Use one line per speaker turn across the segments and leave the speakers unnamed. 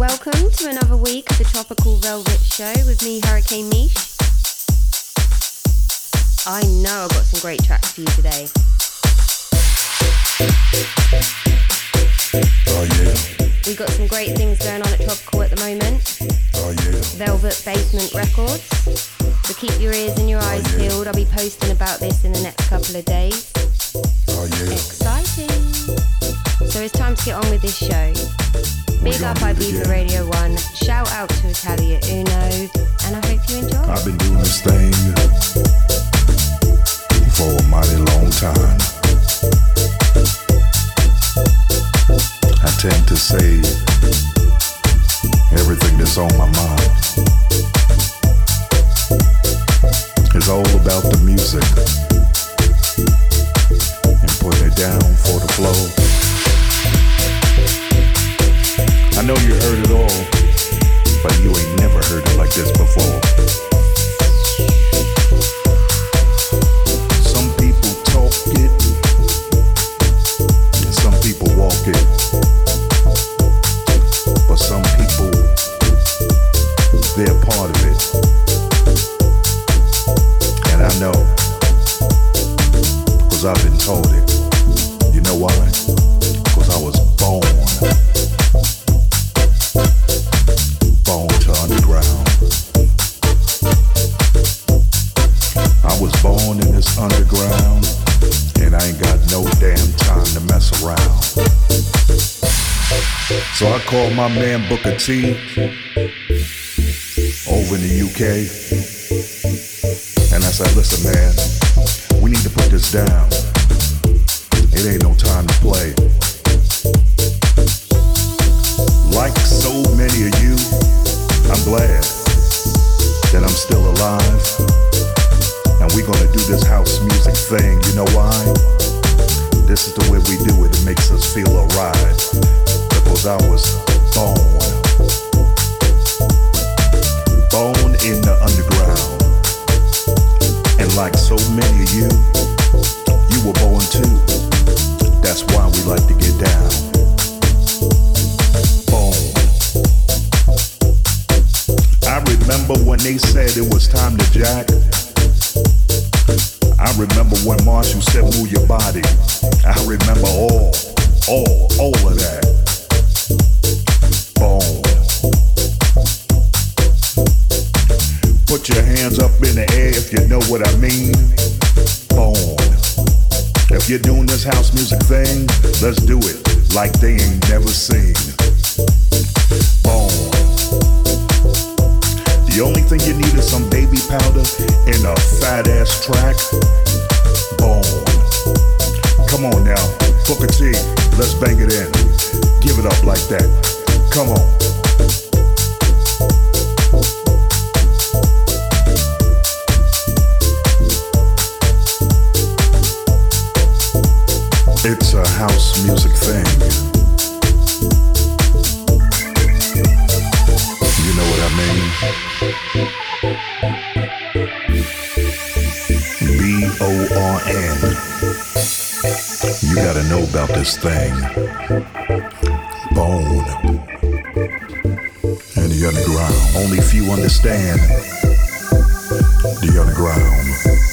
Welcome to another week of the Tropical Velvet Show with me, Hurricane Mish. I know I've got some great tracks for you today.
Oh yeah.
We've got some great things going on at Tropical at the moment.
Oh yeah.
Velvet Basement Records. So keep your ears and your oh, eyes
Oh, yeah.
peeled. I'll be posting about this in the next couple of days.
Oh yeah.
Exciting! So it's time to get on with this show. Big up Ibiza. Radio 1. Shout out to Italia Uno. And I hope you enjoy.
I've been doing this thing for a mighty long time. I tend to say everything that's on my mind. It's all about the music and putting it down for the flow. I know you heard it all, but you ain't never heard it like this before. Called my man Booker T over in the UK, and I said, listen, man, we need to put this down. It ain't no time to play. Like so many of you, I'm glad that I'm still alive. And we're gonna do this house music thing. You know why? This is the way we do it. It makes us feel alright. Because I was born. Born in the underground. And like so many of you, you were born too. That's why we like to get down. Boom. I remember when they said it was time to jack. I remember when Marshall said move your body. I remember all, all, all of that. Your hands up in the air if you know what I mean. Boom. If you're doing this house music thing, let's do it like they ain't never seen. Boom. The only thing you need is some baby powder and a fat ass track. Boom. Come on now, Booker T, let's bang it in. Give it up like that. Come on. It's a house music thing. You know what I mean? B O R N. You gotta know about this thing. Bone. And the underground. Only few understand the underground.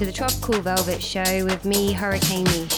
To the
Tropical Velvet Show with me, Hurricane Niche.